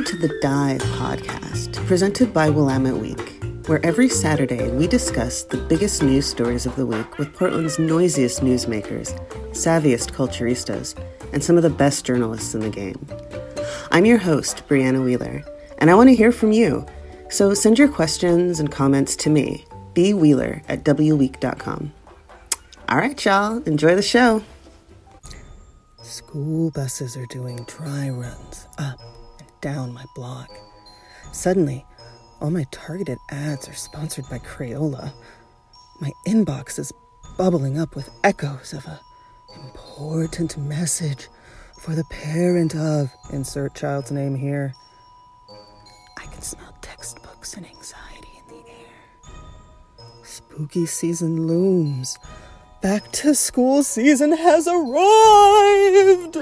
Welcome to the Dive podcast, presented by Willamette Week, where every Saturday we discuss the biggest news stories of the week with Portland's noisiest newsmakers, savviest culturistas, and some of the best journalists in the game. I'm your host, Brianna Wheeler, and I want to hear from you. So send your questions and comments to me, bwheeler at wweek.com. All right, y'all, enjoy the show. School buses are doing dry runs up down my block. Suddenly, all my targeted ads are sponsored by Crayola. My inbox is bubbling up with echoes of a important message for the parent of insert child's name here. I can smell textbooks and anxiety in the air. Spooky season looms. Back to school season has arrived!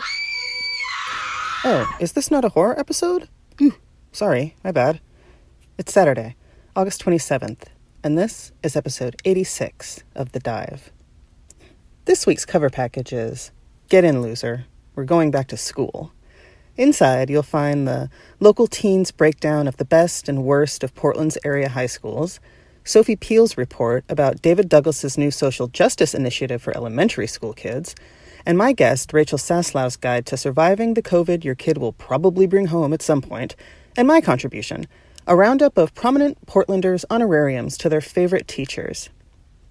Oh, is this not a horror episode? Ooh, sorry, my bad. It's Saturday, August 27th, and this is episode 86 of The Dive. This week's cover package is Get In, Loser. We're going back to school. Inside, you'll find the local teens breakdown of the best and worst of Portland's area high schools Sophie Peel's report about David Douglas's new social justice initiative for elementary school kids, and my guest, Rachel Saslow's guide to surviving the COVID your kid will probably bring home at some point, and my contribution, a roundup of prominent Portlanders' honorariums to their favorite teachers.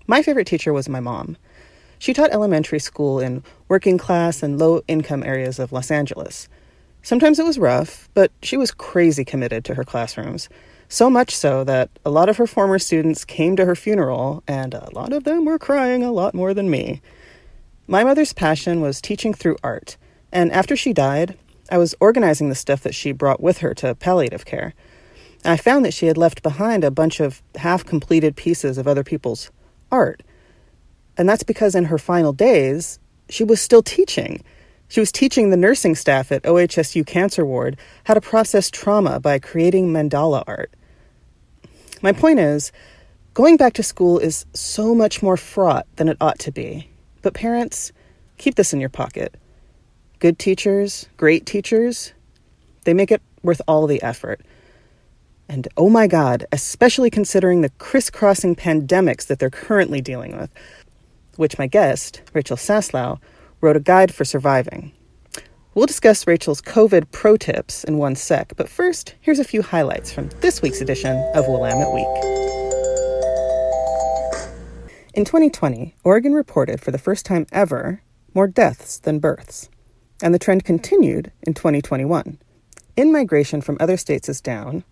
My favorite teacher was my mom. She taught elementary school in working class and low income areas of Los Angeles. Sometimes it was rough, but she was crazy committed to her classrooms. So much so that a lot of her former students came to her funeral, and a lot of them were crying a lot more than me. My mother's passion was teaching through art, and after she died, I was organizing the stuff that she brought with her to palliative care. I found that she had left behind a bunch of half completed pieces of other people's art. And that's because in her final days, she was still teaching. She was teaching the nursing staff at OHSU Cancer Ward how to process trauma by creating mandala art. My point is, going back to school is so much more fraught than it ought to be. But parents, keep this in your pocket. Good teachers, great teachers, they make it worth all the effort. And oh my God, especially considering the crisscrossing pandemics that they're currently dealing with, which my guest, Rachel Saslow, wrote a guide for surviving. We'll discuss Rachel's COVID pro tips in one sec, but first, here's a few highlights from this week's edition of Willamette Week. In 2020, Oregon reported for the first time ever more deaths than births, and the trend continued in 2021. In migration from other states is down.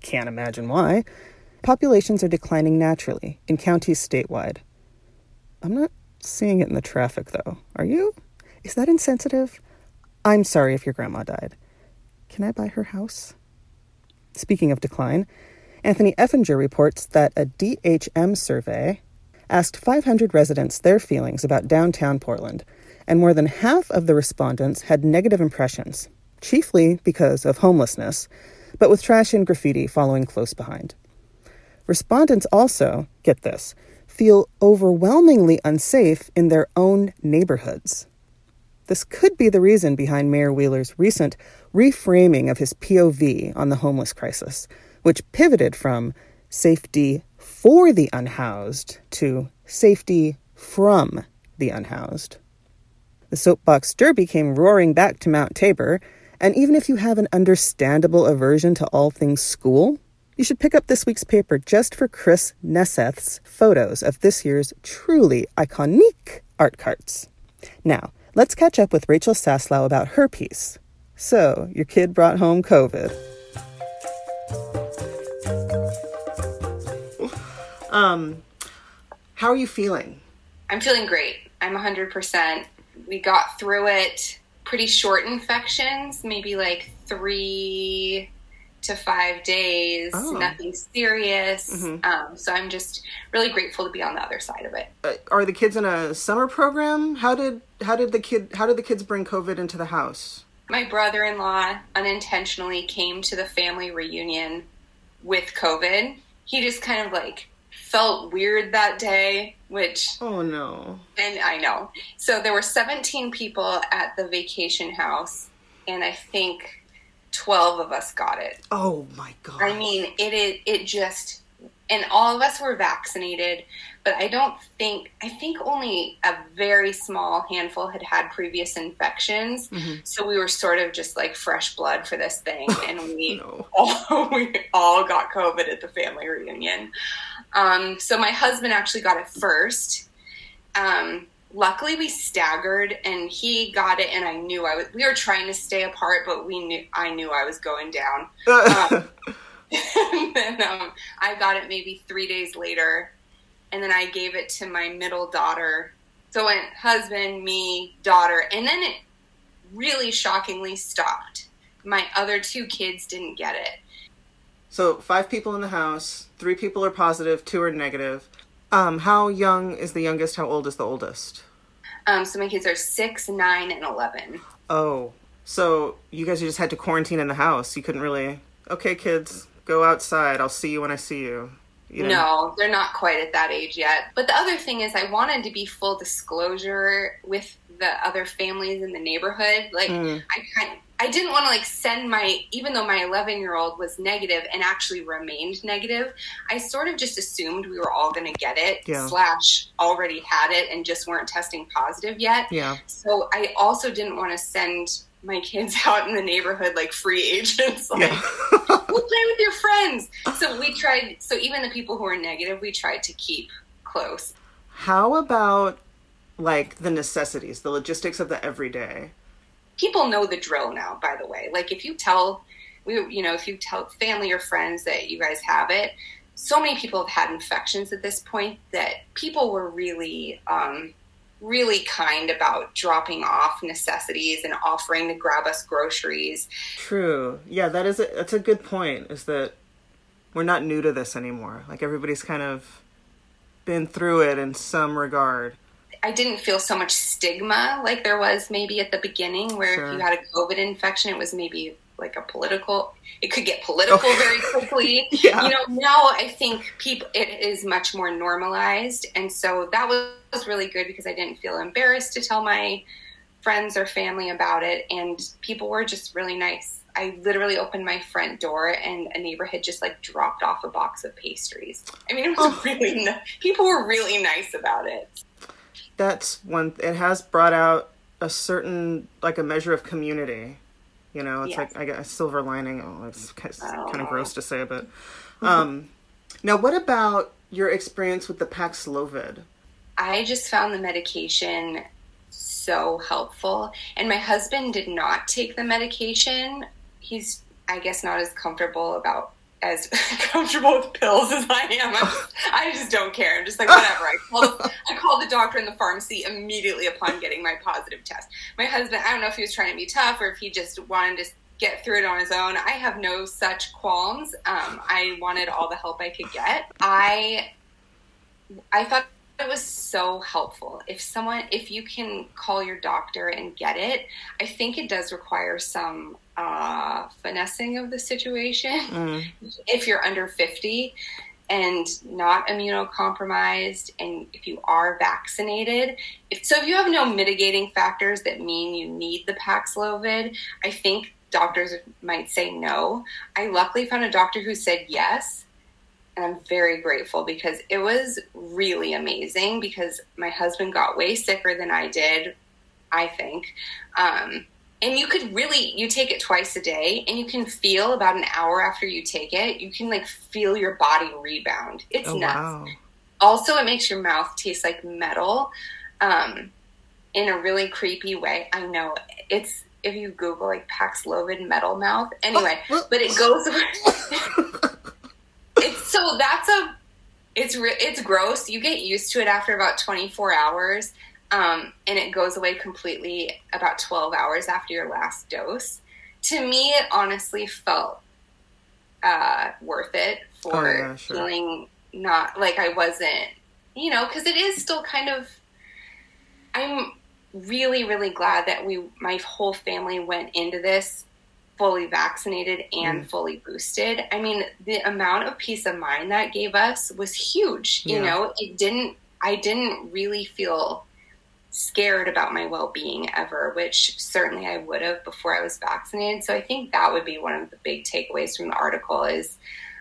Can't imagine why. Populations are declining naturally in counties statewide. I'm not seeing it in the traffic, though. Are you? Is that insensitive? I'm sorry if your grandma died. Can I buy her house? Speaking of decline, Anthony Effinger reports that a DHM survey asked 500 residents their feelings about downtown Portland, and more than half of the respondents had negative impressions, chiefly because of homelessness, but with trash and graffiti following close behind. Respondents also, get this, feel overwhelmingly unsafe in their own neighborhoods. This could be the reason behind Mayor Wheeler's recent reframing of his POV on the homeless crisis, which pivoted from safety for the unhoused to safety from the unhoused. The soapbox derby came roaring back to Mount Tabor, and even if you have an understandable aversion to all things school, you should pick up this week's paper just for Chris Neseth's photos of this year's truly iconic art carts. Now, let's catch up with Rachel Saslow about her piece. So, your kid brought home COVID. Um, how are you feeling? I'm feeling great. I'm 100%. We got through it. Pretty short infections, maybe like three to five days, oh. nothing serious. Mm-hmm. Um, so I'm just really grateful to be on the other side of it. Uh, are the kids in a summer program? How did how did the kid how did the kids bring COVID into the house? My brother-in-law unintentionally came to the family reunion with COVID. He just kind of like felt weird that day, which oh no, and I know. So there were 17 people at the vacation house, and I think 12 of us got it. Oh my god. I mean, it it, it just and all of us were vaccinated, but I don't think I think only a very small handful had had previous infections. Mm-hmm. So we were sort of just like fresh blood for this thing and we no. all we all got covid at the family reunion. Um, so my husband actually got it first. Um, luckily we staggered and he got it and I knew I was we were trying to stay apart but we knew I knew I was going down. Um, and then I got it maybe three days later and then I gave it to my middle daughter. So it went husband, me, daughter, and then it really shockingly stopped. My other two kids didn't get it. So five people in the house, three people are positive, two are negative. Um, how young is the youngest? How old is the oldest? Um, so my kids are six, nine, and eleven. Oh, so you guys just had to quarantine in the house. You couldn't really. Okay, kids, go outside. I'll see you when I see you. you know? No, they're not quite at that age yet. But the other thing is, I wanted to be full disclosure with the other families in the neighborhood. Like, mm. I kind I didn't want to like send my, even though my 11 year old was negative and actually remained negative, I sort of just assumed we were all going to get it, yeah. slash, already had it and just weren't testing positive yet. Yeah. So I also didn't want to send my kids out in the neighborhood like free agents. Like, yeah. we'll play with your friends. So we tried, so even the people who were negative, we tried to keep close. How about like the necessities, the logistics of the everyday? people know the drill now, by the way. Like if you tell we you know, if you tell family or friends that you guys have it, so many people have had infections at this point that people were really um, really kind about dropping off necessities and offering to grab us groceries. True. Yeah, that is a, that's a good point is that we're not new to this anymore. Like everybody's kind of been through it in some regard. I didn't feel so much stigma like there was maybe at the beginning, where sure. if you had a COVID infection, it was maybe like a political. It could get political oh. very quickly. yeah. You know, now I think people it is much more normalized, and so that was really good because I didn't feel embarrassed to tell my friends or family about it, and people were just really nice. I literally opened my front door and a neighbor had just like dropped off a box of pastries. I mean, it was oh. really people were really nice about it that's one it has brought out a certain like a measure of community you know it's yes. like i got a silver lining oh it's, oh. kind of gross to say but um now what about your experience with the paxlovid i just found the medication so helpful and my husband did not take the medication he's i guess not as comfortable about as comfortable with pills as I am. I just, don't care. I'm just like whatever. I called I called the doctor in the pharmacy immediately upon getting my positive test. My husband, I don't know if he was trying to be tough or if he just wanted to get through it on his own. I have no such qualms. Um, I wanted all the help I could get. I I thought it was so helpful. If someone, if you can call your doctor and get it, I think it does require some uh, finessing of the situation. Mm. If you're under 50 and not immunocompromised, and if you are vaccinated, if, so if you have no mitigating factors that mean you need the Paxlovid, I think doctors might say no. I luckily found a doctor who said yes and I'm very grateful because it was really amazing because my husband got way sicker than I did, I think. Um, and you could really you take it twice a day and you can feel about an hour after you take it you can like feel your body rebound. It's oh, nuts. wow. also it makes your mouth taste like metal um, in a really creepy way. I know. It's if you google like paxlovid metal mouth. Anyway but it goes it's so that's a it's re- it's gross. You get used to it after about 24 hours, um, and it goes away completely about 12 hours after your last dose. To me, it honestly felt uh, worth it for oh, yeah, sure. feeling not like I wasn't, you know, because it is still kind of. I'm really, really glad that we, my whole family, went into this fully vaccinated and mm. fully boosted. I mean, the amount of peace of mind that gave us was huge. Yeah. You know, it didn't, I didn't really feel scared about my well being ever, which certainly I would have before I was vaccinated. So I think that would be one of the big takeaways from the article is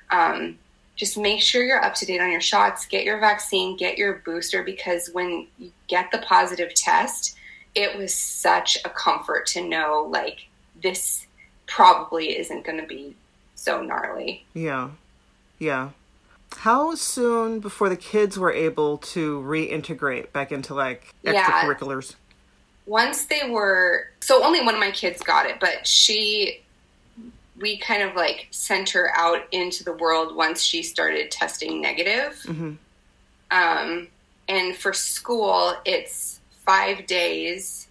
um, just make sure you're up to date on your shots, get your vaccine, get your booster, because when you get the positive test, it was such a comfort to know like this probably isn't going to be so gnarly. Yeah. Yeah. How soon before the kids were able to reintegrate back into like extracurriculars? Yeah. Once they were, so only one of my kids got it, but she, we kind of like sent her out into the world once she started testing negative. Mm-hmm. Um, and for school, it's five days,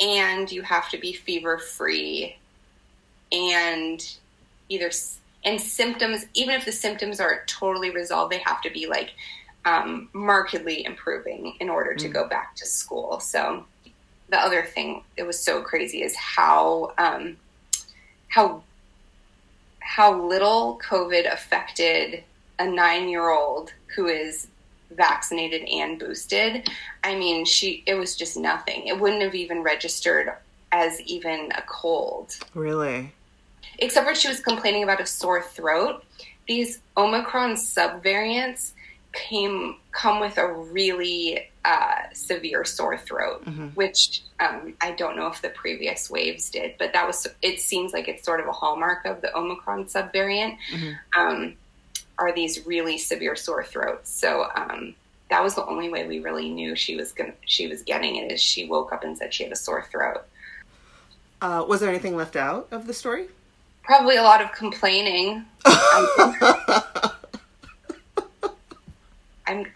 and you have to be fever free, and either and symptoms, even if the symptoms are totally resolved, they have to be like um, markedly improving in order to mm. go back to school. So the other thing that was so crazy is how um, how how little COVID affected a nine year old who is vaccinated and boosted. I mean, she it was just nothing. It wouldn't have even registered as even a cold. Really? Except for she was complaining about a sore throat. These Omicron subvariants came come with a really uh, severe sore throat, mm-hmm. which um, I don't know if the previous waves did, but that was. It seems like it's sort of a hallmark of the Omicron subvariant. Mm-hmm. Um, are these really severe sore throats? So um, that was the only way we really knew she was going she was getting it. Is she woke up and said she had a sore throat. Uh, was there anything left out of the story? Probably a lot of complaining. I'm,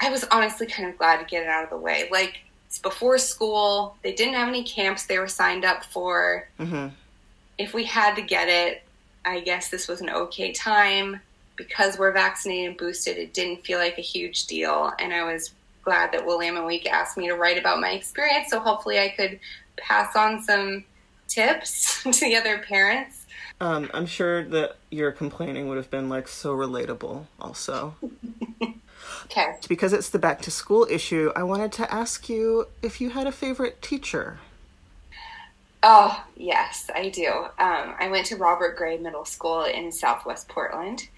I was honestly kind of glad to get it out of the way. Like, it's before school. They didn't have any camps they were signed up for. Mm-hmm. If we had to get it, I guess this was an okay time. Because we're vaccinated and boosted, it didn't feel like a huge deal. And I was glad that Willamette Week asked me to write about my experience. So hopefully I could pass on some tips to the other parents um, I'm sure that your complaining would have been like so relatable also. okay. Because it's the back to school issue, I wanted to ask you if you had a favorite teacher. Oh, yes, I do. Um, I went to Robert Gray Middle School in Southwest Portland,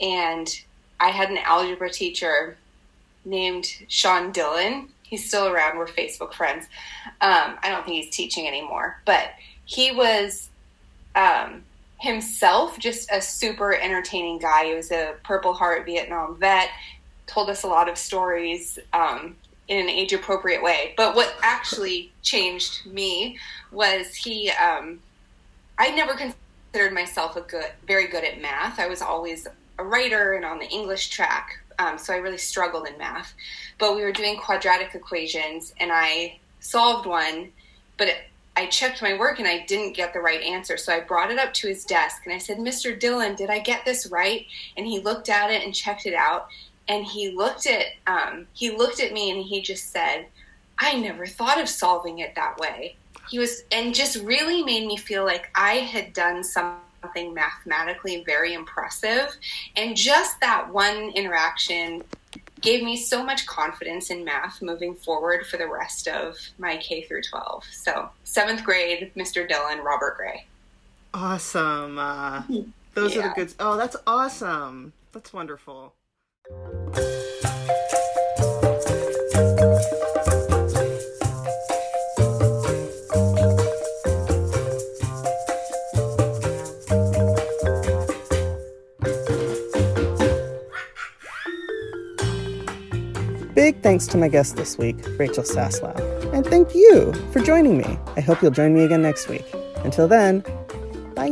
and I had an algebra teacher named Sean Dillon. He's still around. We're Facebook friends. Um, I don't think he's teaching anymore, but he was um, himself just a super entertaining guy. He was a Purple Heart Vietnam vet, told us a lot of stories um, in an age appropriate way. But what actually changed me was he. Um, I never considered myself a good, very good at math. I was always a writer and on the English track, um, so I really struggled in math. But we were doing quadratic equations, and I solved one, but it, I checked my work and I didn't get the right answer. So I brought it up to his desk and I said, Mr. Dillon, did I get this right? And he looked at it and checked it out. And he looked at um, he looked at me and he just said, I never thought of solving it that way. He was and just really made me feel like I had done something mathematically very impressive. And just that one interaction gave me so much confidence in math moving forward for the rest of my K through 12. So, seventh grade, Mr. Dillon, Robert Gray. Awesome. Uh, those yeah. are the good. Oh, that's awesome. That's wonderful. Big thanks to my guest this week, Rachel Saslow. And thank you for joining me. I hope you'll join me again next week. Until then, bye.